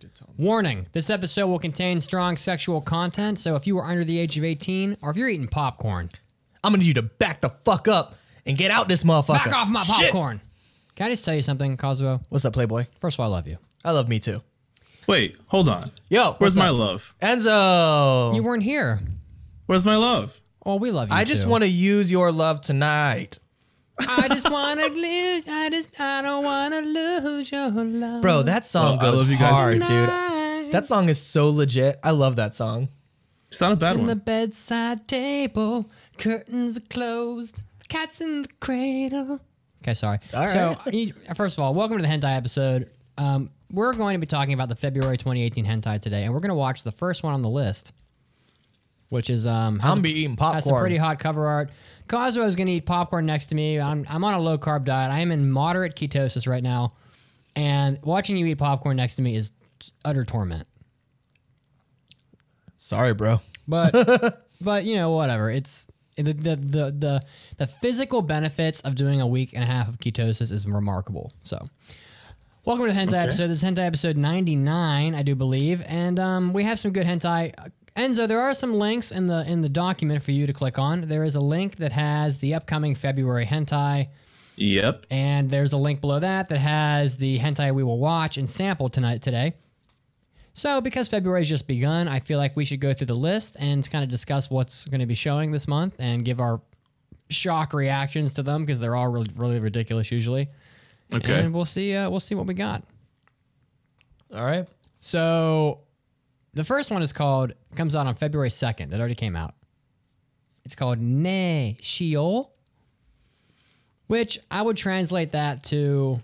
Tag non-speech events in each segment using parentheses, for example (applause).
did tell me. Warning this episode will contain strong sexual content, so if you are under the age of 18 or if you're eating popcorn, I'm gonna need you to back the fuck up and get out this motherfucker. back off my Shit. popcorn. Can I just tell you something, Cosmo? What's up, Playboy? First of all, I love you. I love me too. Wait, hold on. Yo, Where's my up? love? Enzo? You weren't here. Where's my love? Oh, we love you. I just too. want to use your love tonight. I just want to lose. I just. I don't want to lose your love. Bro, that song Well, I goes love you guys hard, too. dude. That song is so legit. I love that song. It's not a bad one. On the one. bedside table, curtains are closed, cats in the cradle. Okay, sorry. All So, you- first of all, welcome to the hentai episode. Um, we're going to be talking about the February 2018 hentai today, and we're going to watch the first one on the list, which is um, I'm be eating has some popcorn. pretty hot cover art. Cosmo is to eat popcorn next to me. I'm, I'm on a low carb diet. I am in moderate ketosis right now, and watching you eat popcorn next to me is utter torment. Sorry, bro. But (laughs) but you know whatever. It's the, the the the the physical benefits of doing a week and a half of ketosis is remarkable. So. Welcome to the hentai episode. This is hentai episode 99, I do believe, and um, we have some good hentai. Enzo, there are some links in the in the document for you to click on. There is a link that has the upcoming February hentai, Yep. and there's a link below that that has the hentai we will watch and sample tonight today. So, because February's just begun, I feel like we should go through the list and kind of discuss what's going to be showing this month and give our shock reactions to them because they're all really, really ridiculous usually. Okay. And we'll see. Uh, we'll see what we got. All right. So, the first one is called comes out on February second. It already came out. It's called Ne Shiyo, which I would translate that to,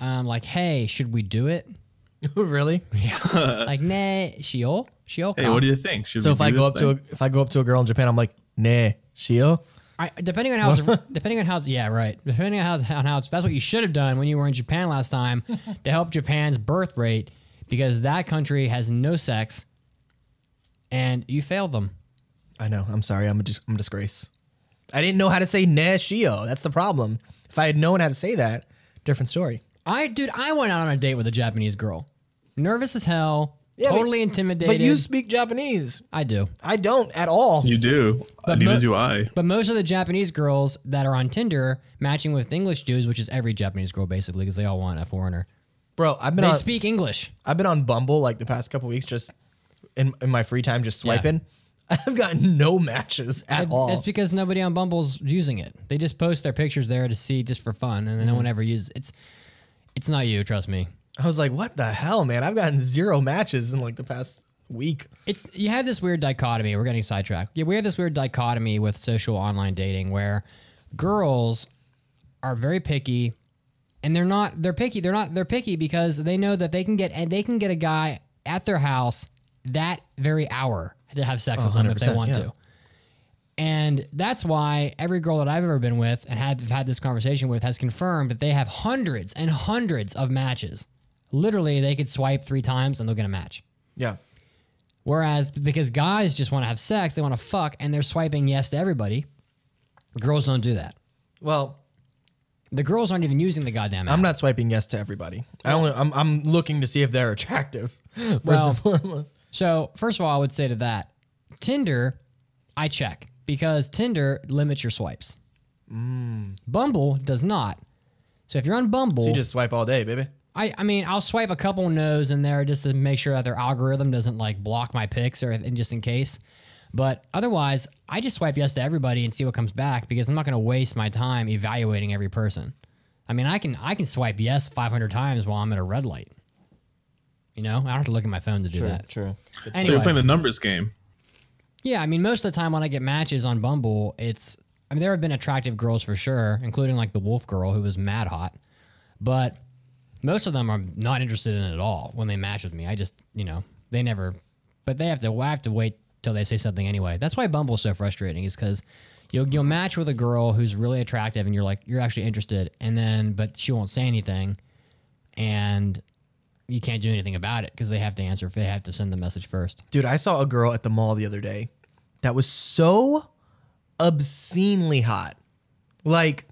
um, like, hey, should we do it? (laughs) really? Yeah. (laughs) like, Ne Shiyo, Shiyo. Hey, what do you think? Should So we if do I go this up to a, thing? if I go up to a girl in Japan, I'm like, nah, Shio. I, depending on how it's, depending on how it's, yeah right depending on how it's, on how it's that's what you should have done when you were in Japan last time (laughs) to help Japan's birth rate because that country has no sex and you failed them. I know. I'm sorry. I'm a, dis- I'm a disgrace. I didn't know how to say nah, Shio. That's the problem. If I had known how to say that, different story. I dude I went out on a date with a Japanese girl, nervous as hell, Yeah, but- totally intimidated. But you speak Japanese. I do. I don't at all. You do. Uh, Neither mo- do I. But most of the Japanese girls that are on Tinder matching with English dudes, which is every Japanese girl basically, because they all want a foreigner. Bro, I've been They on speak English. I've been on Bumble like the past couple weeks just in, in my free time just swiping. (laughs) I've gotten no matches at all. It's because nobody on Bumble's using it. They just post their pictures there to see just for fun, and then no mm-hmm. one ever uses it's. It's not you, trust me. I was like, what the hell, man? I've gotten zero matches in like the past week. It's you have this weird dichotomy. We're getting sidetracked. Yeah, we have this weird dichotomy with social online dating where girls are very picky, and they're not. They're picky. They're not. They're picky because they know that they can get and they can get a guy at their house that very hour to have sex with them if they 100%, want yeah. to. And that's why every girl that I've ever been with and had had this conversation with has confirmed that they have hundreds and hundreds of matches. Literally, they could swipe three times and they'll get a match. Yeah. Whereas because guys just want to have sex, they want to fuck, and they're swiping yes to everybody. Girls don't do that. Well, The girls aren't even using the goddamn app. I'm not swiping yes to everybody. I only I'm I'm looking to see if they're attractive. (laughs) First Well- and foremost. So first of all, I would say to that, Tinder, I check because Tinder limits your swipes. Mm. Bumble does not. So if you're on Bumble, So you just swipe all day, baby. I, I mean, I'll swipe a couple no's in there just to make sure that their algorithm doesn't like block my picks or and just in case. But otherwise, I just swipe yes to everybody and see what comes back because I'm not going to waste my time evaluating every person. I mean, I can I can swipe yes 500 times while I'm at a red light. You know, I don't have to look at my phone to do that. True. Anyway, So you're playing the numbers game. yeah, I mean, most of the time when I get matches on Bumble, it's I mean, there have been attractive girls for sure, including like the wolf girl who was mad hot, but most of them are not interested in it at all when they match with me. I just, you know, they never, but they have to. I have to wait till they say something anyway. That's why Bumble's so frustrating, is because you'll you'll match with a girl who's really attractive, and you're like you're actually interested, and then but she won't say anything, and you can't do anything about it because they have to answer. If they have to send the message first. Dude, I saw a girl at the mall the other day that was so obscenely hot. Like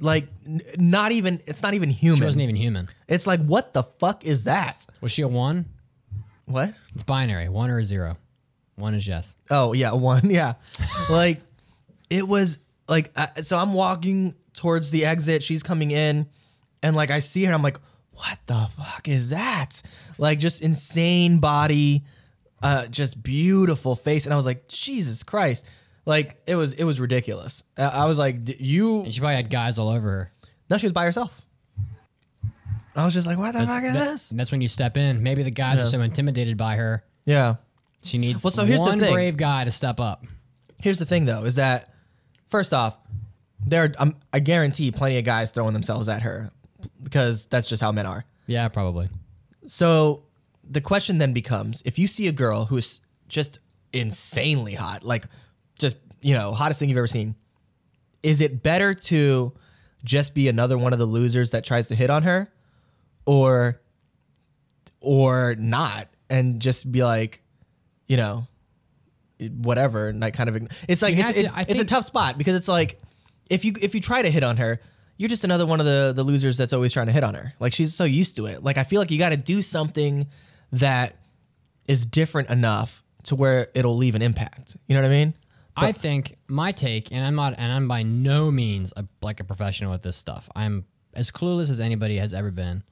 like n- not even it's not even human. She wasn't even human. it's like what the fuck is that? Was she a one? What? It's binary, one or a zero. One is yes. Oh yeah, one. (laughs) Yeah, like it was like so. I'm walking towards the exit. She's coming in, and like I see her. I'm like, what the fuck is that? Like just insane body, uh, just beautiful face, and I was like, Jesus Christ. Like it was, it was ridiculous. Uh, I was like, D- you. And she probably had guys all over her. No, she was by herself. I was just like, what the fuck is That- this? and that's when you step in. Maybe the guys are so intimidated by her. Yeah. She needs Well, so here's the one thing. brave guy to step up. Here's the thing, though, is that first off, there, are, um, I guarantee, plenty of guys throwing themselves at her because that's just how men are. Yeah, probably. So the question then becomes: if you see a girl who's just insanely hot, like just you know hottest thing you've ever seen, is it better to just be another one of the losers that tries to hit on her, or or not, and just be like, you know, whatever, and like kind of it's like it's to- it- I it's a tough spot because it's like if you if you try to hit on her, you're just another one of the the losers that's always trying to hit on her. Like she's so used to it. Like I feel like you got to do something that is different enough to where it'll leave an impact. You know what I mean? I think my take, and I'm not, and I'm by no means a, like a professional at this stuff. I'm as clueless as anybody has ever been.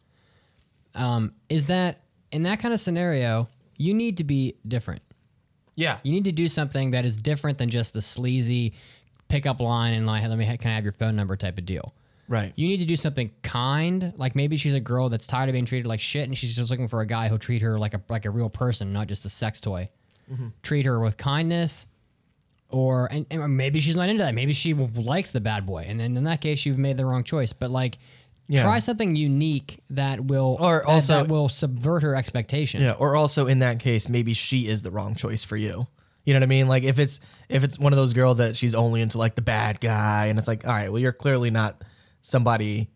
Um, is that in that kind of scenario, you need to be different. Yeah. You need to do something that is different than just the sleazy pickup line and like, let me, can I have your phone number type of deal. Right. You need to do something kind. Like maybe she's a girl that's tired of being treated like shit, and she's just looking for a guy who'll treat her like a like a real person, not just a sex toy. Mm-hmm. Treat her with kindness, or and, and maybe she's not into that. Maybe she likes the bad boy, and then in that case, you've made the wrong choice. But like, Yeah. try something unique that will Or that- also- that will subvert her expectation. Yeah. Or also in that case, maybe she is the wrong choice for you. You know what I mean? Like if it's if it's one of those girls that she's only into like the bad guy, and it's like, all right, well, you're clearly not somebody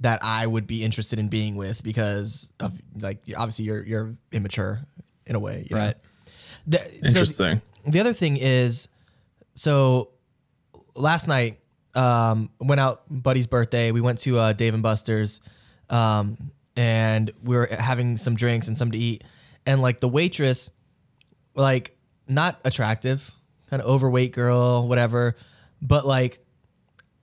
that I would be interested in being with because of like obviously you're you're immature in a way, you know? Right. The- so Interesting. the other thing is, so last night um, went out buddy's birthday. We went to uh, Dave and Buster's, um, and we were having some drinks and something to eat. And like the waitress, like not attractive, kind of overweight girl, whatever. But like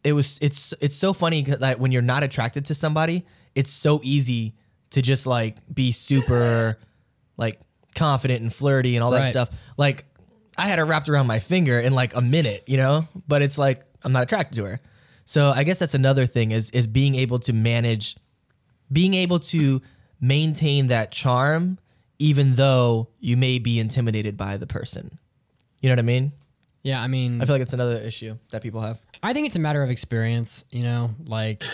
it was, it's it's so funny that when you're not attracted to somebody, it's so easy to just like be super like confident and flirty and all that Right. stuff. Like I had her wrapped around my finger in like a minute, you know, but it's like I'm not attracted to her. So I guess that's another thing is is being able to manage, being able to maintain that charm, even though you may be intimidated by the person. You know what I mean? Yeah, I mean, I feel like it's another issue that people have. I think it's a matter of experience. You know, like,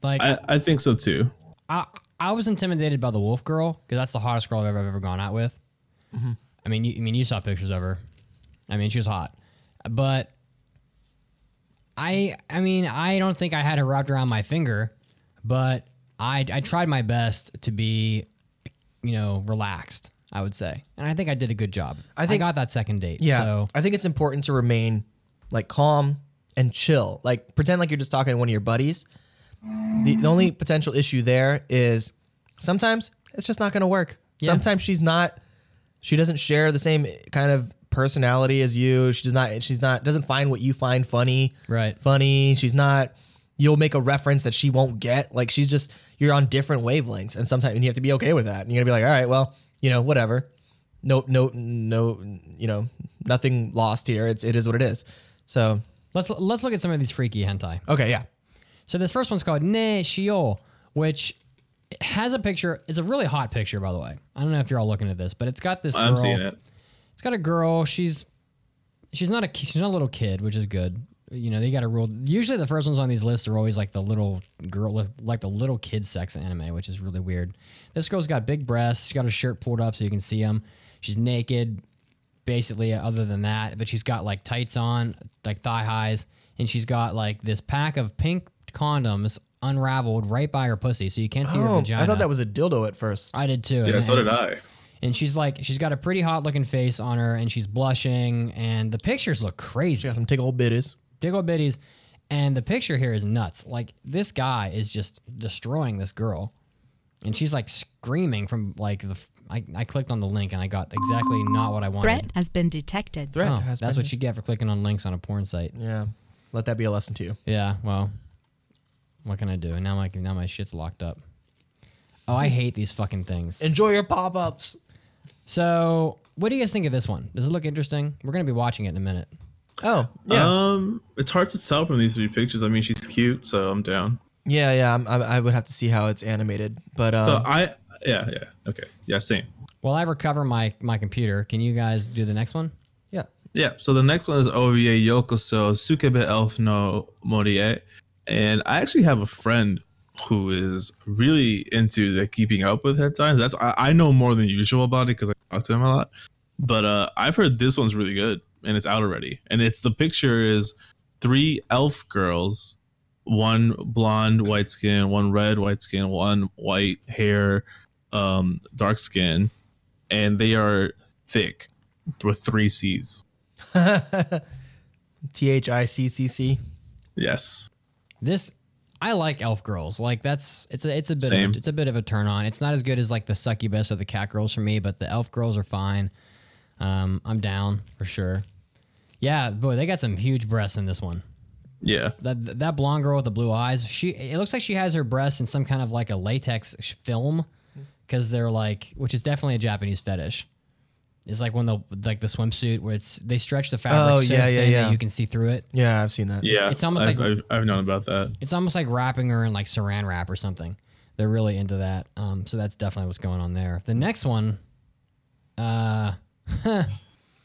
like I, I think so too. I I was intimidated by the wolf girl because that's the hottest girl I've ever, I've ever gone out with. Mm-hmm. I mean, you, I mean, you saw pictures of her. I mean, she was hot, but I I mean, I don't think I had her wrapped around my finger, but I I tried my best to be, you know, relaxed. I would say, and I think I did a good job. I think- I got that second date. Yeah. So I think it's important to remain like calm and chill. Like pretend like you're just talking to one of your buddies. The, the only potential issue there is sometimes it's just not going to work. Yeah. Sometimes she's not she doesn't share the same kind of personality as you. She does not she's not doesn't find what you find funny. Right. Funny. She's not you'll make a reference that she won't get. Like she's just you're on different wavelengths and sometimes and you have to be okay with that. And you're going to be like, "All right, well, you know, whatever." No no no, you know, nothing lost here. It's it is what it is. So, let's let's look at some of these freaky hentai. okay, yeah. So this first one's called Ne Shio, which has a picture. It's a really hot picture, by the way. I don't know if you're all looking at this, but it's got this. I'm girl- seeing it. It's got a girl. She's she's not a she's not a little kid, which is good. You know, they got a rule. Usually, the first ones on these lists are always like the little girl, like the little kid sex anime, which is really weird. This girl's got big breasts. She's got her shirt pulled up so you can see them. She's naked, basically. Other than that, but she's got like tights on, like thigh highs, and she's got like this pack of pink condoms unraveled right by her pussy, so you can't see her vagina. Oh, I thought that was a dildo at first. I did too. Yeah, and- so did I. and she's like she's got a pretty hot looking face on her and she's blushing and the pictures look crazy. She got some tickle bitties. big old bitties And the picture here is nuts. Like this guy is just destroying this girl, and she's like screaming from like the. I, I clicked on the link and I got exactly not what I wanted. Threat has been detected. Threat Oh, has that's been- what you get for clicking on links on a porn site. Yeah. Let that be a lesson to you. Yeah, well, what can I do? Now my now my shit's locked up. Oh, I hate these fucking things. Enjoy your pop ups. So, what do you guys think of this one? Does it look interesting? We're gonna be watching it in a minute. Oh, yeah. Um, it's hard to tell from these three pictures. I mean, she's cute, so I'm down. yeah, yeah. I'm, I, I would have to see how it's animated. But um, So I, yeah, yeah, okay, yeah, same. While I recover my my computer, can you guys do the next one? yeah. Yeah. So the next one is OVA Yokoso Sukebe Elf no Morie, and I actually have a friend who is really into the keeping up with hentai. That's I, I know more than usual about it because I talk to him a lot. But uh, I've heard this one's really good, and it's out already. And it's the picture is three elf girls, one blonde, white skin, one red, white skin, one white hair, um, dark skin, and they are thick with three C's. (laughs) T H I C C C. Yes. This I like elf girls. Like that's it's a it's a bit Same. of, it's a bit of a turn on. It's not as good as like the succubus or the cat girls for me, but the elf girls are fine. Um, I'm down for sure. Yeah, boy, they got some huge breasts in this one. Yeah. That that blonde girl with the blue eyes, she it looks like she has her breasts in some kind of like a latex film because they're like, which is definitely a Japanese fetish. It's like when the like the swimsuit where it's they stretch the fabric Oh, so yeah, yeah, thin yeah. that you can see through it. Yeah, I've seen that. Yeah. It's almost I've, like- I've, I've known about that. It's almost like wrapping her in like saran wrap or something. They're really into that. Um, so that's definitely what's going on there. The next one, uh, (laughs)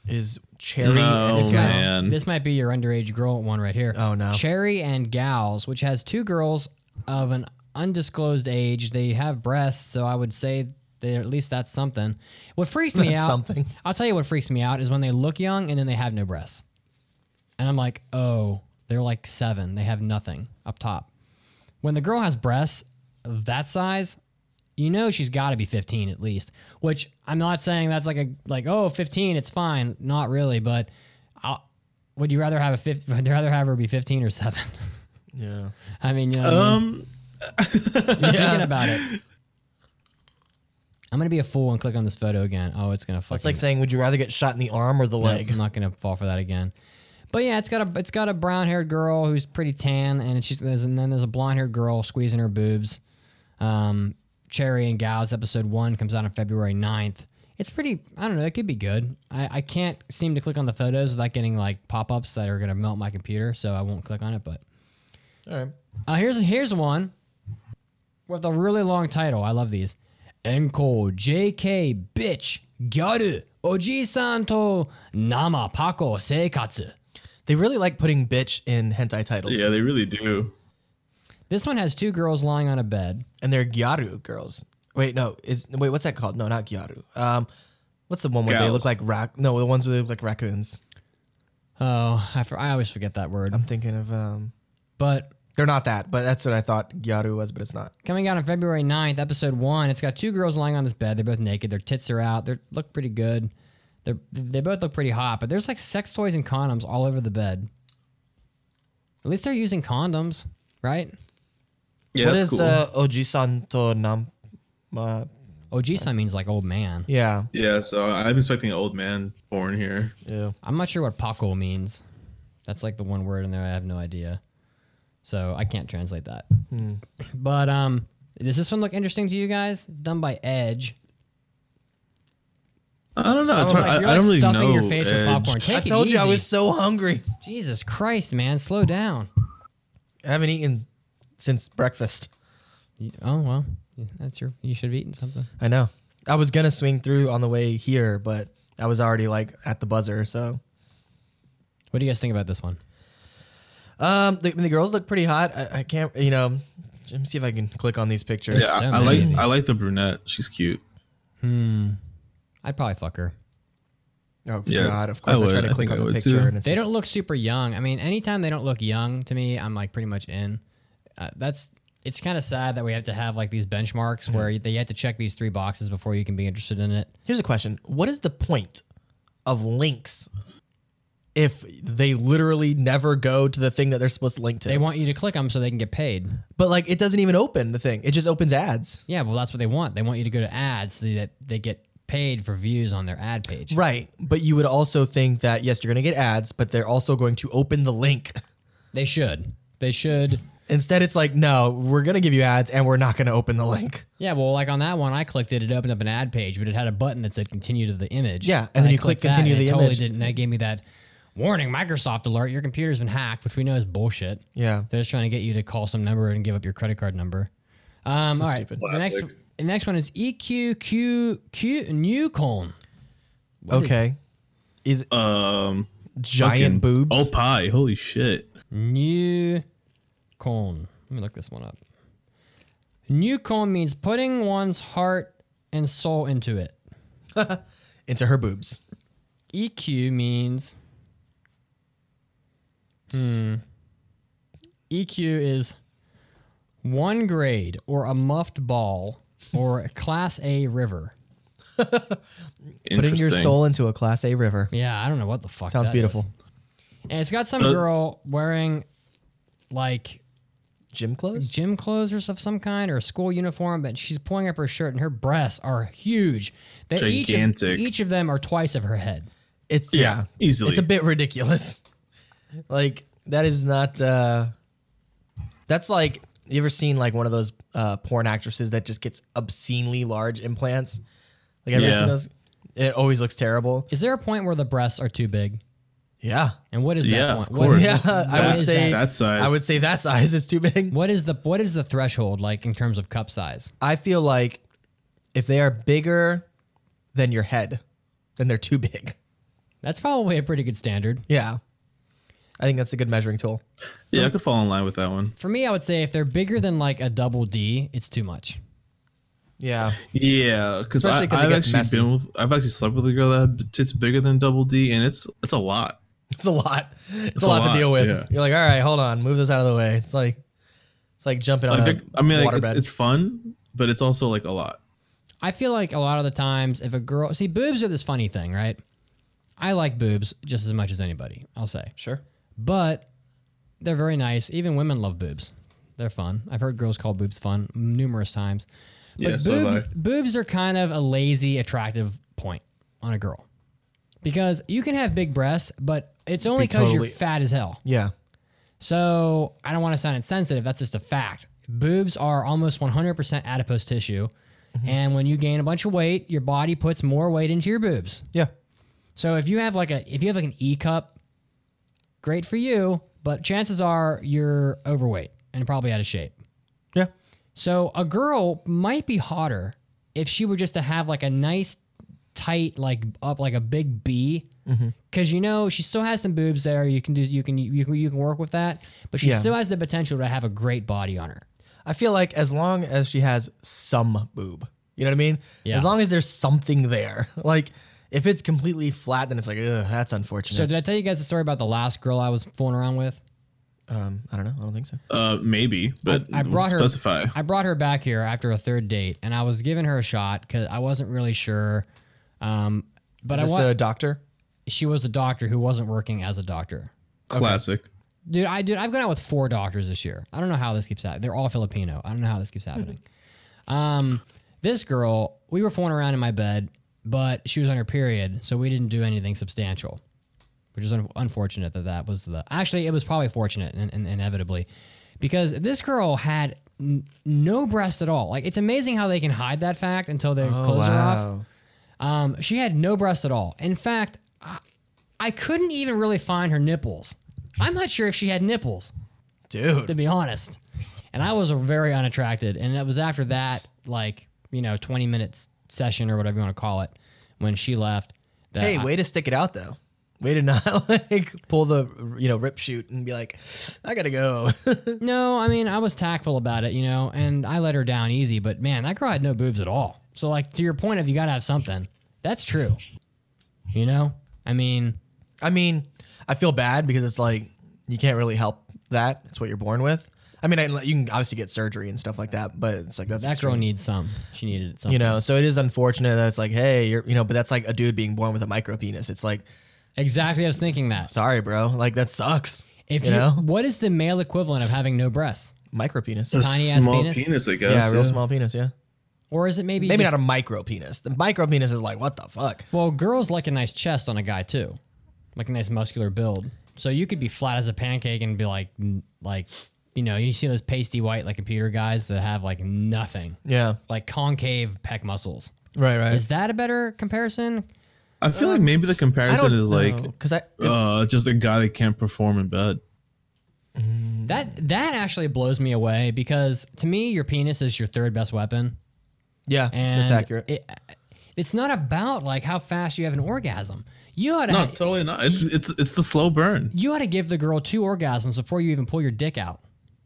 Is Cherry No, and his guy- guy? man. this might be your underage girl one right here. Oh, no. Cherry and Gals, which has two girls of an undisclosed age. They have breasts, so I would say they at least that's something. What freaks me That's out, something. I'll tell you what freaks me out is when they look young and then they have no breasts, and I'm like, oh, they're like seven. They have nothing up top. When the girl has breasts of that size, you know she's got to be 15 at least. Which I'm not saying that's like a like oh 15, it's fine. Not really, but I'll, would you rather have a 50, (laughs) would you rather have her be 15 or seven? Yeah. (laughs) I mean, you know, what I mean? Um, You're thinking (laughs) about it. I'm gonna be a fool and click on this photo again. Oh, it's gonna fucking. It's like saying, would you rather get shot in the arm or the No, leg? I'm not gonna fall for that again. But yeah, it's got a it's got a brown haired girl who's pretty tan, and she's and then there's a blonde haired girl squeezing her boobs. Um, Cherry and Gals episode one comes out on February 9th. It's pretty. I don't know. It could be good. I, I can't seem to click on the photos without getting like pop ups that are gonna melt my computer, so I won't click on it. But All right. uh, here's here's one with a really long title. I love these. Enko JK bitch gyaru oji-san to nama pako seikatsu. They really like putting bitch in hentai titles. yeah, they really do. This one has two girls lying on a bed. and they're gyaru girls. Wait, no, is wait, what's that called? No, not gyaru. Um, what's the one where they look like rac? No, the ones where they look like raccoons. Oh, I, for, I always forget that word. I'm thinking of um, But they're not that, but that's what I thought gyaru was, but it's not. coming out on February 9th, episode one, it's got two girls lying on this bed. They're both naked. Their tits are out. They look pretty good. They they both look pretty hot, but there's like sex toys and condoms all over the bed. At least they're using condoms, right? Yeah, what that's is cool. uh, oji-san to nam? Uh, Oji-san means like old man. yeah, yeah, so I'm expecting an old man born here. yeah. I'm not sure what Paco means. That's like the one word in there. I have no idea. So I can't translate that. But um, does this one look interesting to you guys? It's done by Edge. I don't know. It's Oh, hard. like, I, you're I don't like really stuffing know. your face with popcorn. Take I it told you I was so hungry. Jesus Christ, man, slow down. I haven't eaten since breakfast. You- Oh well, that's your. You should have eaten something. I know. I was gonna swing through on the way here, but I was already like at the buzzer. So, What do you guys think about this one? Um, the, the girls look pretty hot. I, I can't, you know. Let me see if I can click on these pictures. Yeah, so I, I like. I like the brunette. She's cute. Hmm. I'd probably fuck her. Oh Yeah, God! Of course, I I, try would. to I click think on the would picture, too. and it's They just- don't look super young. I mean, anytime they don't look young to me, I'm like pretty much in. Uh, that's it's kind of sad that we have to have like these benchmarks where they have to check these three boxes before you can be interested in it. Here's a question: What is the point of links if they literally never go to the thing that they're supposed to link to. They want you to click them so they can get paid. but like it doesn't even open the thing. It just opens ads. Yeah, well, that's what they want. They want you to go to ads so that they get paid for views on their ad page. Right. But you would also think that yes, you're going to get ads, but they're also going to open the link. They should. They should. Instead, it's like, no, we're going to give you ads and we're not going to open the link. Yeah, well, like on that one, I clicked it. It opened up an ad page, but it had a button that said continue to the image. Yeah, and then I you click continue and to the totally image. Didn't, and that gave me that warning Microsoft alert. Your computer's been hacked, which we know is bullshit. Yeah. They're just trying to get you to call some number and give up your credit card number. Um, all right. stupid. The next, the next one is E EQQQ Newcon. What is okay. Is, Um, giant boobs? Oh, pie. Holy shit. Newcon. Let me look this one up. Newcon means putting one's heart and soul into it. (laughs) into her boobs. EQ means. Hmm. EQ is one grade or a muffed ball or a class A river. (laughs) Putting your Interesting. soul into a class A river. Yeah, I don't know what the fuck. Sounds that beautiful. is. And it's got some So- girl wearing like Gym clothes? gym clothes or of some kind or a school uniform, but she's pulling up her shirt and her breasts are huge. They each of, each of them are twice of her head. It's Yeah, yeah, easily. It's a bit ridiculous. Like that is not. uh That's like you ever seen like one of those uh porn actresses that just gets obscenely large implants? Like ever Yeah. seen those? It always looks terrible. Is there a point where the breasts are too big? Yeah, And what is that Yeah, point? of What course. is- yeah. I what would is say that? that size. I would say that size is too big. What is the what is the threshold like in terms of cup size? I feel like if they are bigger than your head, then they're too big. That's probably a pretty good standard. Yeah, I think that's a good measuring tool. Yeah, I could fall in line with that one. For me, I would say if they're bigger than like a double D, it's too much. Yeah, Yeah, because Especially 'cause it I've gets actually messy. been with, I've actually slept with a girl that had tits bigger than double D, and it's it's a lot. it's a lot. It's, a a lot, lot, to deal with. yeah. You're like, all right, hold on, move this out of the way. It's like it's like jumping on Like, a they're- I mean, like, it's, it's fun, but it's also like a lot. I feel like a lot of the times, if a girl see boobs are this funny thing, right? I like boobs just as much as anybody. I'll say, sure. But they're very nice. Even women love boobs. They're fun. I've heard girls call boobs fun numerous times. But Yeah, so boobs, I. boobs are kind of a lazy, attractive point on a girl because you can have big breasts, but it's only because totally- you're fat as hell. Yeah, So I don't want to sound insensitive. That's just a fact. Boobs are almost 100% adipose tissue. Mm-hmm. And when you gain a bunch of weight, your body puts more weight into your boobs. yeah. So if you have like a if you have like an E cup, great for you, but chances are you're overweight and probably out of shape. Yeah. So a girl might be hotter if she were just to have like a nice tight like up like a big B Mm-hmm. because you know she still has some boobs there you can do you can you can, you can work with that but she Yeah. still has the potential to have a great body on her I feel like as long as she has some boob, you know what I mean? Yeah. As long as there's something there. (laughs) Like if it's completely flat, then it's like, ugh, that's unfortunate. so did i tell you guys the story about the last girl i was fooling around with um, I don't know. I don't think so. Uh, maybe, but I brought her specify. I brought her back here after a third date, and I was giving her a shot because I wasn't really sure. Um, but Is I this wa- a doctor? she was a doctor who wasn't working as a doctor. Classic. Dude, I dude, I've gone out with four doctors this year. I don't know how this keeps happening. They're all Filipino. I don't know how this keeps happening. (laughs) um, this girl, we were fooling around in my bed, but she was on her period, so we didn't do anything substantial, which is un- unfortunate that that was the. Actually, it was probably fortunate and, and inevitably, because this girl had n- no breasts at all. Like it's amazing how they can hide that fact until their Oh, clothes are off. Um, she had no breasts at all. In fact, I, I couldn't even really find her nipples. I'm not sure if she had nipples, Dude. to be honest. And I was very unattracted. And it was after that, like, you know, 20 minutes session or whatever you want to call it, when she left. That Hey, I- way to stick it out though. Way to not (laughs) like pull the you know rip shoot and be like, I gotta go. (laughs) No, I mean, I was tactful about it, you know, and I let her down easy. But man, that girl had no boobs at all. So, like, to your point of you got to have something, that's true. You know? I mean, I mean, I feel bad because it's like you can't really help that. It's what you're born with. I mean, I, you can obviously get surgery and stuff like that, but it's like that's that girl extreme. needs some. She needed some. you know. So it is unfortunate that it's like, hey, you're you know, but that's like a dude being born with a micro penis. It's like Exactly, I was thinking that. Sorry, bro. Like that sucks. If you you, know? what is the male equivalent of having no breasts? Micro penis. A Tiny ass small penis? I guess. Yeah, real small penis. Yeah. Or is it maybe Maybe just- not a micro penis. The micro penis is like, what the fuck? Well, girls like a nice chest on a guy too, like a nice muscular build. So you could be flat as a pancake and be like, like, you know, you see those pasty white like computer guys that have like nothing, Yeah. like concave pec muscles. Right. Right. Is that a better comparison? I feel like maybe the comparison is like because I uh, just a guy that can't perform in bed. That that actually blows me away because to me, your penis is your third best weapon, yeah, and that's accurate. It, it's not about like how fast you have an orgasm. You ought to No, totally not. It's it's it's the slow burn. you ought to give the girl two orgasms before you even pull your dick out.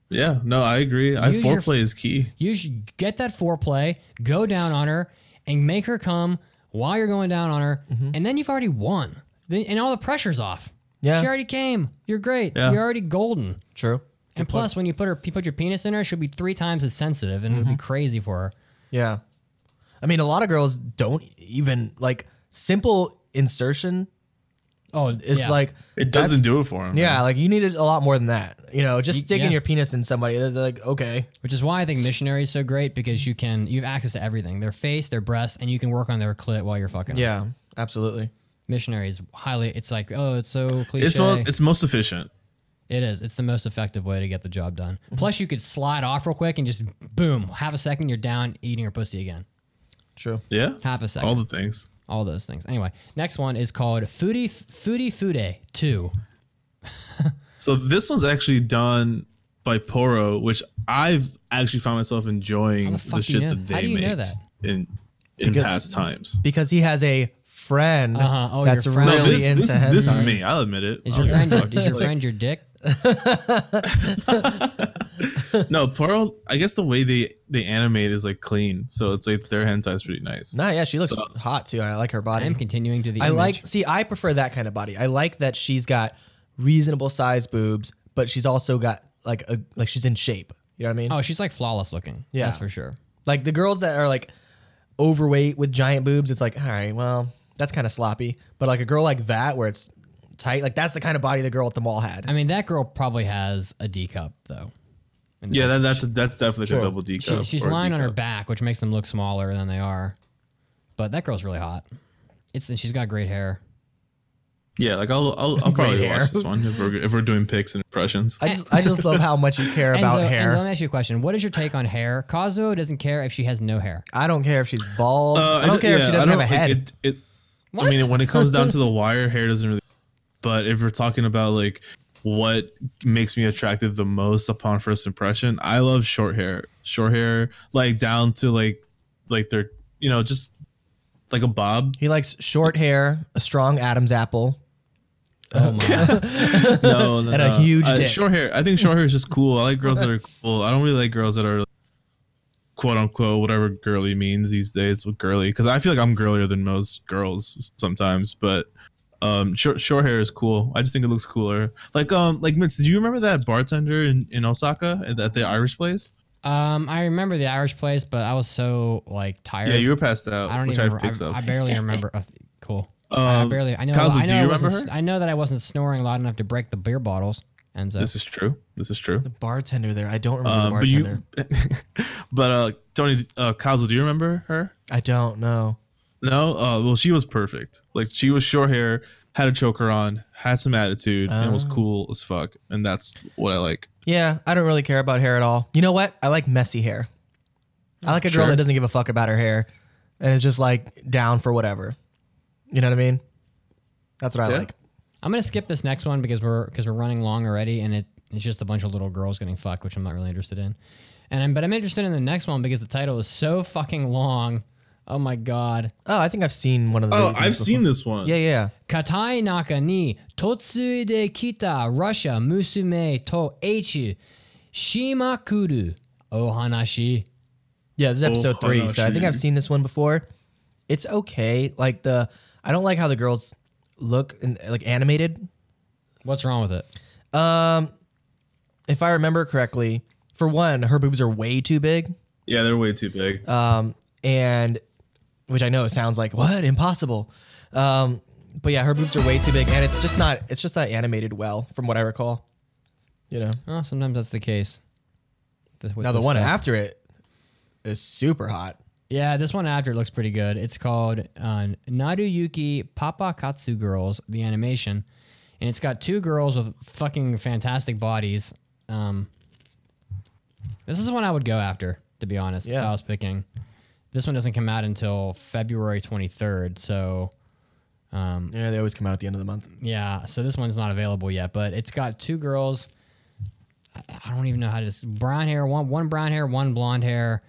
Yeah, no, I agree. I Use your foreplay f- is key. You should get that foreplay, go down on her, and make her come while you're going down on her, and then you've already won. Then, and all the pressure's off. Yeah. She already came. You're great. Yeah. You're already golden. True. And plus, when you put her, you put your penis in her, she'll be three times as sensitive, and Mm-hmm. it'll be crazy for her. Yeah. I mean, a lot of girls don't even like simple insertion Oh, it's yeah. like It doesn't do it for him. Yeah, like you needed a lot more than that. You know, just sticking yeah. your penis in somebody is like okay. which is why I think missionary is so great because you can you have access to everything, their face, their breasts, and you can work on their clit while you're fucking. them. Yeah, absolutely. missionary is highly. It's like oh, it's so cliche. It's mo- it's most efficient. It is. It's the most effective way to get the job done. Mm-hmm. Plus, you could slide off real quick and just boom, half a second, you're down eating your pussy again. True. Yeah. Half a second. All All, the things. Those things. Anyway, next one is called Foodie Foodie Foodie 2. (laughs) So this one's actually done by Poro, which I've actually found myself enjoying the the, fuck do you shit know- that they how do you make know that? in in Because- past times. Because he has a friend Uh-huh. Oh, that's friend. really No, this, into this, is, this is me. I'll admit it. Is I'll your friend fuck. is your (laughs) friend your dick? (laughs) (laughs) No, Pearl. I guess the way they they animate is like clean, so it's like their hentai is pretty nice. Nah, yeah, she looks So- hot too. I like her body. I'm continuing to the I image. like see, I prefer that kind of body. I like that she's got reasonable size boobs, but she's also got like a like she's in shape. You know what I mean? Oh, she's like flawless looking. Yeah. That's for sure. Like the girls that are like overweight with giant boobs, it's like, all right, well, that's kind of sloppy. But like a girl like that where it's tight, like that's the kind of body the girl at the mall had. I mean, that girl probably has a D cup though. And Yeah, that, that's that's definitely Sure. a double D She, she's lying D on her back, which makes them look smaller than they are. But that girl's really hot. It's she's got great hair. Yeah, like I'll I'll, I'll (laughs) probably hair. watch this one if we're if we're doing picks and impressions. I just I just love how much you care about Enzo, hair. Enzo, let me ask you a question. What is your take on hair? Kazuo doesn't care if she has no hair. I don't care if she's bald. Uh, I don't care if she doesn't have a don't- like, head. It, it, I mean, when it comes down to (laughs) the wire, hair doesn't really. But if we're talking about like what makes me attractive the most upon first impression, I love short hair. Short hair, like down to like, like they're you know just like a bob. he likes short hair, a strong Adam's apple. Oh my! (laughs) No, no And a huge Uh, dick. Short hair. I think short hair is just cool. I like girls that are cool. I don't really like girls that are quote unquote whatever girly means these days with girly because I feel like I'm girlier than most girls sometimes. But um, short short hair is cool. I just think it looks cooler. Like um, like Mitz, did you remember that bartender in in Osaka at at the Irish place? um, I remember the Irish place, but I was so like tired. Yeah, you were passed out, I don't which even. I have I, of. I barely remember. Uh, cool. I Um, barely. I know. Kazu, I know do I you wasn't remember her? I know that I wasn't snoring loud enough to break the beer bottles. And so This is true. This is true. The bartender there. I don't remember Um, the but bartender. you, (laughs) but uh, Tony, uh, Kazu, do you remember her? I don't know. No, uh, well, she was perfect. Like she was short hair, had a choker on, had some attitude, and was Oh. cool as fuck. And that's what I like. Yeah, I don't really care about hair at all. You know what? I like messy hair. I like a girl Sure. that doesn't give a fuck about her hair and is just like down for whatever. You know what I mean? That's what I Yeah. like. I'm gonna skip this next one because we're because we're running long already, and it it's just a bunch of little girls getting fucked, which I'm not really interested in. And I'm, but I'm interested in the next one because the title is so fucking long. Oh my god. Oh, I think I've seen one of the. Oh, I've seen this one. Yeah, yeah. Katai naka ni totsui de kita Russia musume to echi shimakuru ohanashi. Yeah, this is episode Oh, three. So I think I've seen this one before. It's okay. Like the, I don't like how the girls look in, like animated. What's wrong with it? Um, if I remember correctly, for one, her boobs are way too big. Yeah, they're way too big. Um, and which I know sounds like what impossible. Um, but yeah, her boobs are way too big, and it's just not. It's just not animated well, from what I recall. You know. Oh, sometimes that's the case. With Now the this one stuff. after it is super hot. Yeah, this one after it looks pretty good. It's called uh, Naruyuki Papa Katsu Girls, the animation, and it's got two girls with fucking fantastic bodies. Um, this is one I would go after, to be honest. If Yeah. I was picking, this one doesn't come out until February twenty third. So um, Yeah, they always come out at the end of the month. yeah, so this one's not available yet, but it's got two girls. I- I don't even know how to just brown hair, one one brown hair, one blonde hair,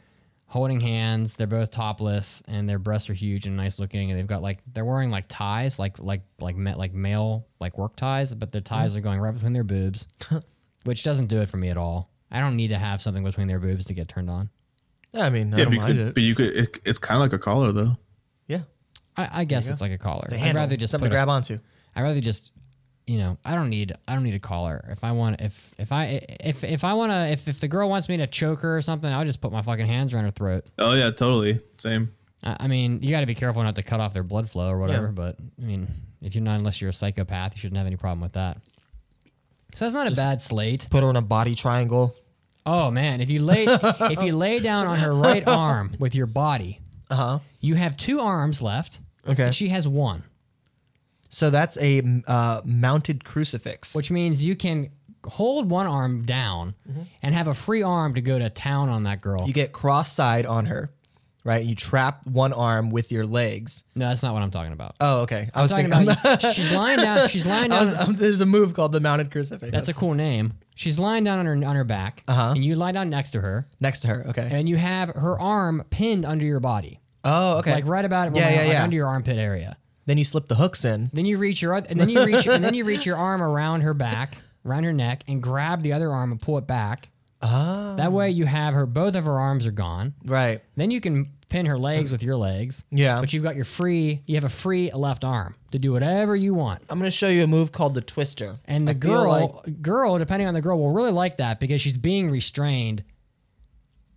holding hands. They're both topless, and their breasts are huge and nice looking. And they've got like they're wearing like ties, like like like like male like work ties, but their ties are going right between their boobs, (laughs) which doesn't do it for me at all. I don't need to have something between their boobs to get turned on. Yeah, I mean, I Yeah, don't but you, mind could, it. but you could. It, it's kind of like a collar though. Yeah, I, I guess it's like a collar. it's a I'd rather just something put to a- grab onto. I'd rather just, you know, I don't need I don't need a collar. If I want if if I if if I want to if if the girl wants me to choke her or something, I'll just put my fucking hands around her throat. Oh yeah, totally. Same. I, I mean, you got to be careful not to cut off their blood flow or whatever. Yeah. But I mean, if you're not unless you're a psychopath, you shouldn't have any problem with that. So that's not a bad slate. Put her in a body triangle. Oh man, if you lay (laughs) if you lay down on her right arm with your body, Uh huh. you have two arms left. Okay. And she has one. So that's a uh, mounted crucifix. which means you can hold one arm down and have a free arm to go to town on that girl. you get cross-side on her, right? You trap one arm with your legs. no, that's not what I'm talking about. Oh, okay. I was I'm talking thinking. about she's (laughs) lying down. She's lying down. was, um, there's a move called the mounted crucifix. that's a cool name. She's lying down on her on her back, Uh-huh. and you lie down next to her, next to her. Okay. and you have her arm pinned under your body, Oh, okay. like right about Yeah, yeah, like yeah. under your armpit area. then you slip the hooks in. Then you reach your and then you reach and then you reach your arm around her back, around her neck, and grab the other arm and pull it back. Oh. That way, you have her. Both of her arms are gone. Right. Then you can pin her legs with your legs. Yeah. But you've got your free, you have a free left arm to do whatever you want. I'm gonna show you a move called the twister. And the I feel girl, girl, depending on the girl, will really like that because she's being restrained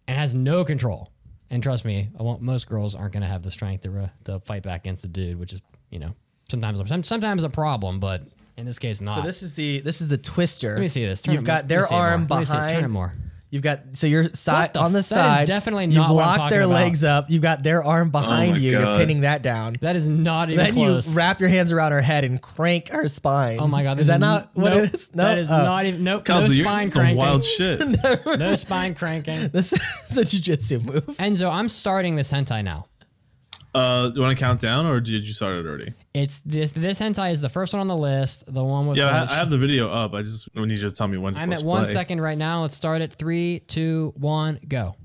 and has no control. And trust me, I won't, most girls aren't going to have the strength to, uh, to fight back against a dude, which is, you know, sometimes some- sometimes a problem, but in this case, not. So this is the this is the twister. Let me see this. Turn You've got their arm more. Let me see it. behind. Turn it more. You've got so your side on the f- that is side. definitely you've not what I'm locked talking their about. legs up. You've got their arm oh behind my you. You're pinning that down. That is not even then close. Then you wrap your hands around her head and crank her spine. oh my god, is this that not what nope, it is? No, that is Oh. not even. Nope. No Kelsey, you're spine some cranking. wild shit. (laughs) no spine cranking. This is a jujitsu move. Enzo, I'm starting this hentai now. Uh, do you want to count down, or did you start it already? It's this. This hentai is the first one on the list. The one with yeah. I, I have the video up. I just need you to tell me when. I'm at one play. second right now. Let's start at three, two, one, go.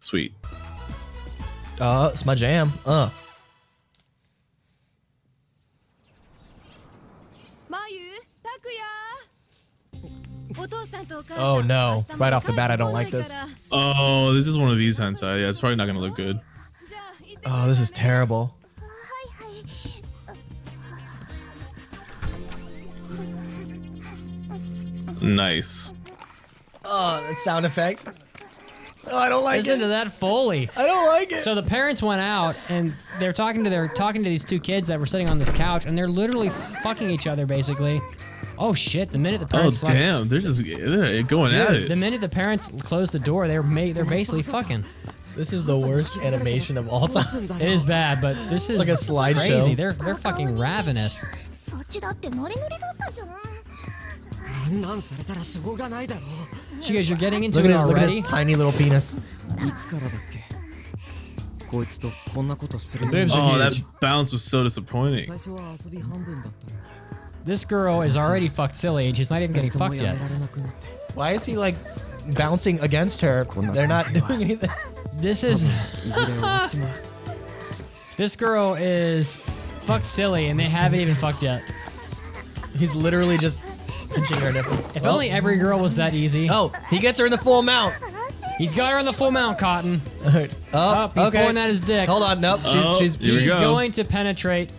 Sweet. Uh, it's my jam. Uh. Oh no! Right off the bat, I don't like this. Oh, this is one of these hentai. Yeah, it's probably not gonna look good. Oh, this is terrible. Nice. Oh, that sound effect. Oh, I don't like Listen it. to that foley. I don't like it. So the parents went out and they're talking to their talking to these two kids that were sitting on this couch and they're literally fucking each other basically. Oh shit! The minute the oh, parents oh like, damn, they're just they're going dude, at it. The minute the parents closed the door, they're ma- they're basically fucking. This is the worst animation of all time. It is bad, but this is like a slideshow. Crazy. They're they're fucking ravenous. (laughs) She guys, you're getting into look it at his, Look at his tiny little penis. The boobs are Oh, that bounce was so disappointing. This girl is already fucked silly, and she's not even getting fucked yet. Why is he like bouncing against her? They're not doing anything. This is (laughs) this girl is fucked silly, and they haven't even fucked yet. He's literally just pinching her nipple. If only oh. every girl was that easy. Oh, he gets her in the full mount. He's got her in the full mount, Cotton. oh, oh, he's okay. pulling at his dick. Hold on, nope. She's Oh, she's she's go. going to penetrate.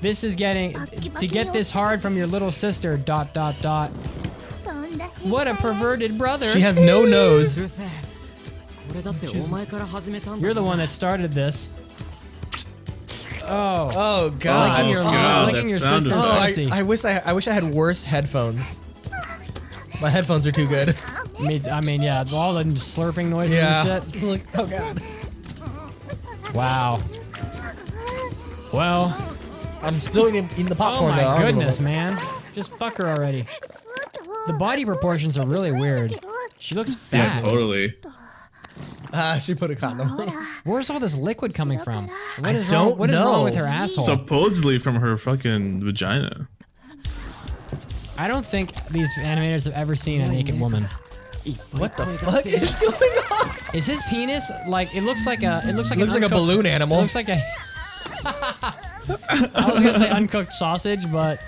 This is getting to get this hard from your little sister. Dot dot dot. What a perverted brother. she has no nose. You're the one that started this. Oh, Oh god. licking your, oh, God, licking that your sound sister's Oh, I, pussy. I wish I I wish I had worse headphones. My headphones are too good. Me t- I mean, yeah, all the slurping noises Yeah. and shit. (laughs) Look, oh god. Wow. Well, I'm still eating, eating the oh popcorn. though. I oh, my don't give a goodness, fuck. man. Just fuck her already. The body proportions are really weird. She looks Yeah, fat. totally. (laughs) Ah, she put a condom. Where's all this liquid coming from? What I is wrong? don't What is wrong know. with her asshole? Supposedly from her fucking vagina. I don't think these animators have ever seen a naked woman. what the fuck is going on? Is his penis like? It looks like a. It looks like Looks an like a uncooked- balloon It animal. looks like a. (laughs) I was gonna say uncooked sausage, but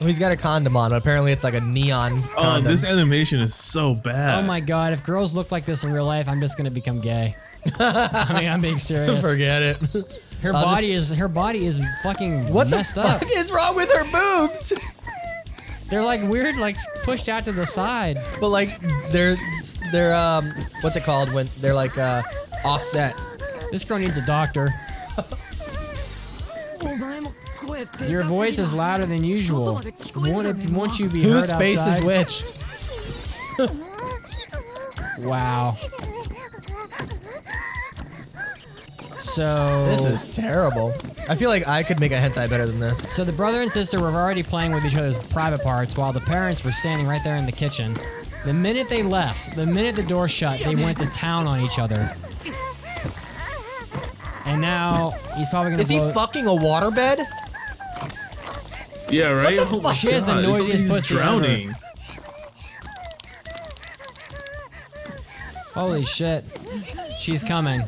Oh, he's got a condom on. Apparently, it's like a neon Oh, condom. this animation is so bad. oh my god, if girls look like this in real life, I'm just gonna become gay. (laughs) I mean, I'm being serious. Forget it. Her I'll body just- is her body is fucking What the messed up. fuck is wrong with her boobs? They're like weird, like pushed out to the side. But like, they're they're um, what's it called when they're like uh, offset? This girl needs a doctor. (laughs) Your voice is louder than usual. Won't, won't you be Whose heard face outside? is which? (laughs) Wow. So This is terrible. I feel like I could make a hentai better than this. So the brother and sister were already playing with each other's private parts while the parents were standing right there in the kitchen. The minute they left, the minute the door shut, they went to town on each other. And now he's probably gonna Is he fucking a waterbed? Yeah, right? Oh my She has the God, it's like noisiest he's pussy ever. drowning. Holy shit. She's coming.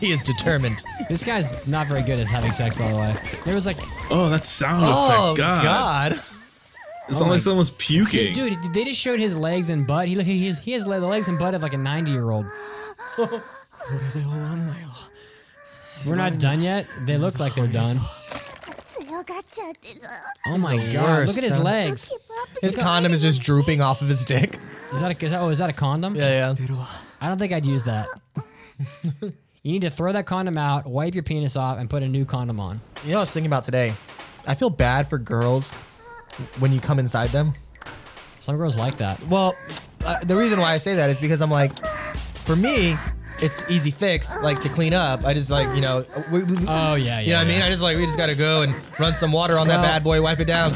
He is determined. This guy's not very good at having sex, by the way. There was like, Oh, that sound Oh effect. God. God. It Oh sounds like someone's puking. dude, they just showed his legs and butt. He look, he has, he has the legs and butt of like a 90 year old. (laughs) We're not done yet. They look like they're done. 強がっちゃってさ Oh my the god! worst, Look at his son. legs. キープアップ His condom is just drooping off of his dick. Is that a is that, oh is that a condom? Yeah, yeah. I don't think I'd use that. (laughs) you need to throw that condom out, wipe your penis off, and put a new condom on. You know, what I was thinking about today. I feel bad for girls when you come inside them. Some girls like that. Well, uh, the reason why I say that is because I'm like, for me, it's easy fix, like to clean up. I just like, you know, we, we, Oh yeah, yeah. you know what I mean? I just like, we just gotta go and run some water on that Well- bad boy, wipe it down.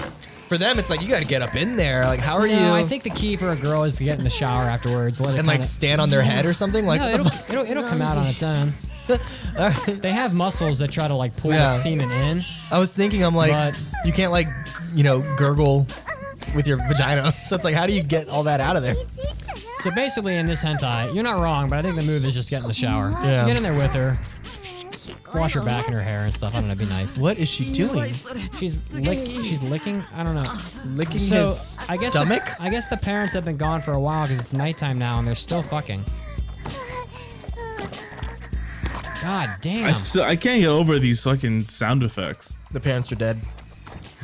For them, it's like, you gotta get up in there. Like, how are you? No, I think the key for a girl is to get in the shower afterwards. Let it and like kinda- stand on their head or something. Like, no, what the it'll, fuck? it'll it'll come out on its own. (laughs) They have muscles that try to like pull Yeah. the semen in. I was thinking, I'm like, But- you can't like, you know, gurgle with your vagina. (laughs) So it's like, how do you get all that out of there? So basically, in this hentai, you're not wrong, but I think the move is just get in the shower. Yeah. Get in there with her. Wash her back and her hair and stuff. I don't know. Be nice. What is she doing? She's lick. She's licking. I don't know. Licking So his I guess stomach? The, I guess the parents have been gone for a while because it's nighttime now and they're still fucking. God damn. I still I can't get over these fucking sound effects. the parents are dead.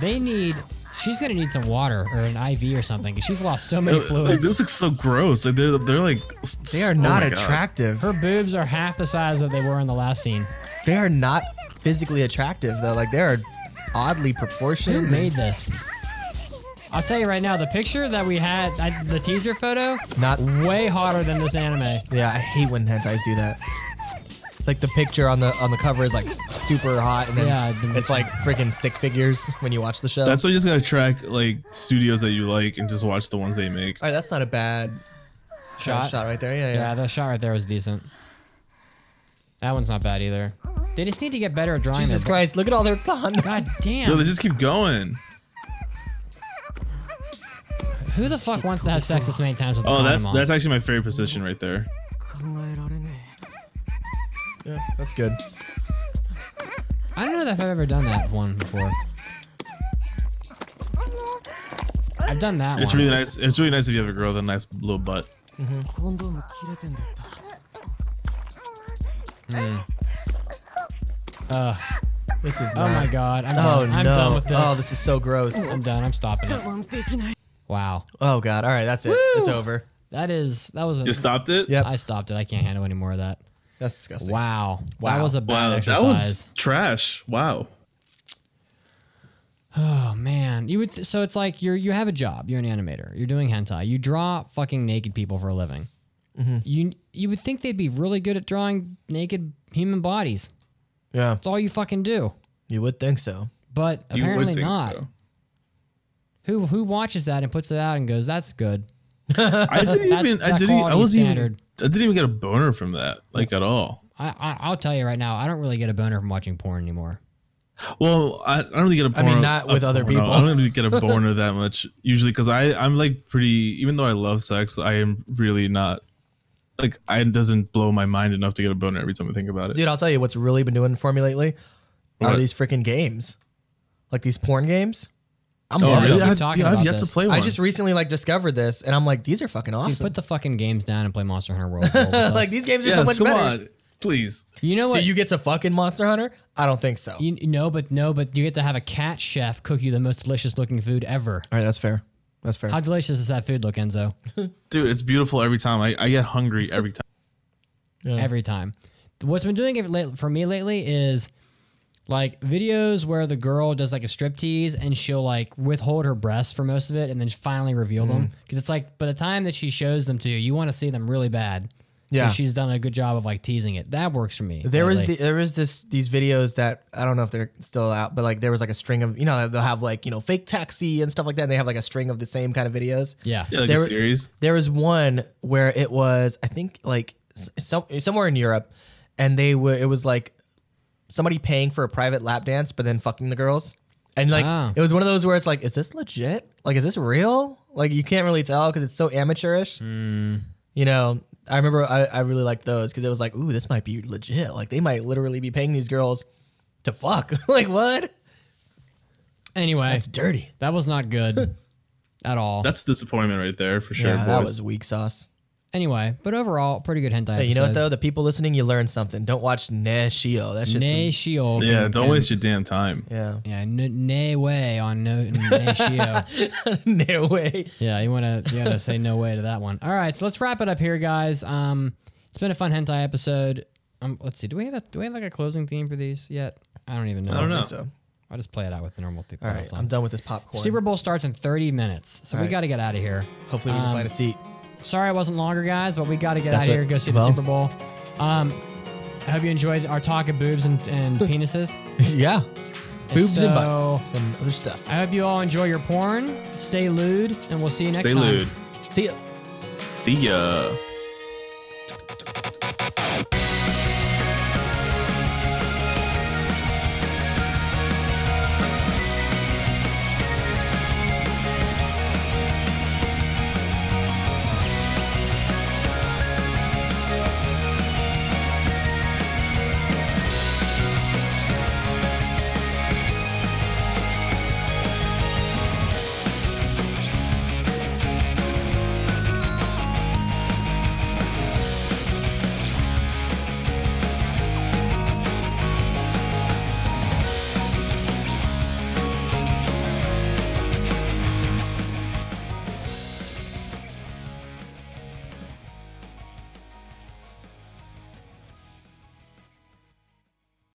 They need. She's gonna need some water or an IV or something. 'cause She's lost so many Like, fluids. this looks so gross. Like they're they're like They are oh not my God. attractive. Her boobs are half the size that they were in the last scene. They are not physically attractive though. Like they are oddly proportioned. Who made this? I'll tell you right now, the picture that we had, I, the teaser photo, Not. way hotter than this anime. Yeah, I hate when hentais do that. It's like the picture on the on the cover is like s- super hot, and then Yeah, the- it's like freaking stick figures when you watch the show. That's why you just gotta track like studios that you like and just watch the ones they make. All right, that's not a bad Shot. shot right there. Yeah, Yeah, yeah. the shot right there was decent. That one's not bad either. They just need to get better at drawing Jesus their. Christ! Look at all their condoms. God damn. Dude, they just keep going. Who the fuck wants to have sex this many times with a Oh, condom that's on? that's actually my favorite position right there. 考えられね Yeah, that's good. I don't know if I've ever done that one before. I've done that It's one. really nice. It's really nice if you have a girl with a nice little butt. えコンドーム切れてんだった Ugh. This is. Oh not- my god. I'm Oh done. I'm no! done with this. Oh, this is so gross. I'm done. I'm stopping it. 我慢できない Wow. Oh god! All right, that's it. It's over. That is. That was. A, You stopped it. Yep. I stopped it. I can't handle any more of that. That's disgusting. Wow. That was a bad Wow, exercise. that was trash. Wow. Oh man, you would. Th- so it's like you're you have a job. You're an animator. You're doing hentai. You draw fucking naked people for a living. Mm-hmm. You you would think they'd be really good at drawing naked human bodies. Yeah, That's all you fucking do. you would think so. But You apparently would think not. so. Who who watches that and puts it out and goes, "That's good." I (laughs) didn't That's- even. I didn't. I wasn't even. I didn't even get a boner from that, like at all. I, I I'll tell you right now, I don't really get a boner from watching porn anymore. Well, I, I don't really get a I boner. I mean, not with other porno. people. I don't really get a (laughs) boner that much usually because I I'm like pretty. Even though I love sex, I am really not. Like, I it doesn't blow my mind enough to get a boner every time I think about it. Dude, I'll tell you what's really been doing for me lately are these freaking games, like these porn games. I'm oh, really? keep them. I've, talking yeah, I've about yet this. to play one. I just recently like discovered this, and I'm like, these are fucking Dude, awesome. put the fucking games down and play Monster Hunter World. (laughs) World like these games are yes, so much come better. on, please. you know what? Do you get to fucking Monster Hunter? I don't think so. You no, but no, but you get to have a cat chef cook you the most delicious looking food ever. All right, that's fair. That's fair. How delicious does that food look, Enzo? (laughs) Dude, it's beautiful every time. I, I get hungry every time. yeah. Every time. What's been doing it for me lately is like videos where the girl does like a strip tease and she'll like withhold her breasts for most of it and then finally reveal them Mm-hmm. because it's like by the time that she shows them to you, you want to see them really bad. Yeah. she's done a good job of like teasing it. That works for me. There was the, there was this these videos that I don't know if they're still out, but like there was like a string of you know they'll have like you know fake taxi and stuff like that. And they have like a string of the same kind of videos. yeah. Yeah, like There a series. There was one where it was I think like s- some, somewhere in Europe, and they were it was like somebody paying for a private lap dance, but then fucking the girls. And like Ah. it was one of those where it's like, is this legit? Like, is this real? Like you can't really tell because it's so amateurish. You know, I remember I, I really liked those because it was like, ooh, this might be legit. Like they might literally be paying these girls to fuck. (laughs) like what? Anyway, It's dirty. that was not good (laughs) at all. That's disappointment right there for sure. yeah, that boys. was weak sauce. Anyway, but overall, pretty good hentai. Hey, you know what episode. though? The people listening, you learn something. Don't watch Nashio. That shit's some- Nay Shiyo. Yeah, don't waste your damn time. yeah. Yeah, n- nay way on no nay Shiyo. (laughs) no way. Yeah, you wanna you wanna say no way to that one. All right, so let's wrap it up here, guys. Um, it's been a fun hentai episode. Um, let's see. Do we have a, do we have like a closing theme for these yet? I don't even know. I don't know. so. I'll just play it out with the normal theme. All right, I'm done with this popcorn. Super Bowl starts in 30 minutes, so All we right. got to get out of here. Hopefully, we can Um, find a seat. Sorry, I wasn't longer, guys, but we got to get That's out of here and go see well- the Super Bowl. Um, I hope you enjoyed our talk of boobs and, and (laughs) penises. yeah. Boobs So- and butts and other stuff. I hope you all enjoy your porn. Stay lewd, and we'll see you next Stay time. lewd. See ya. See ya.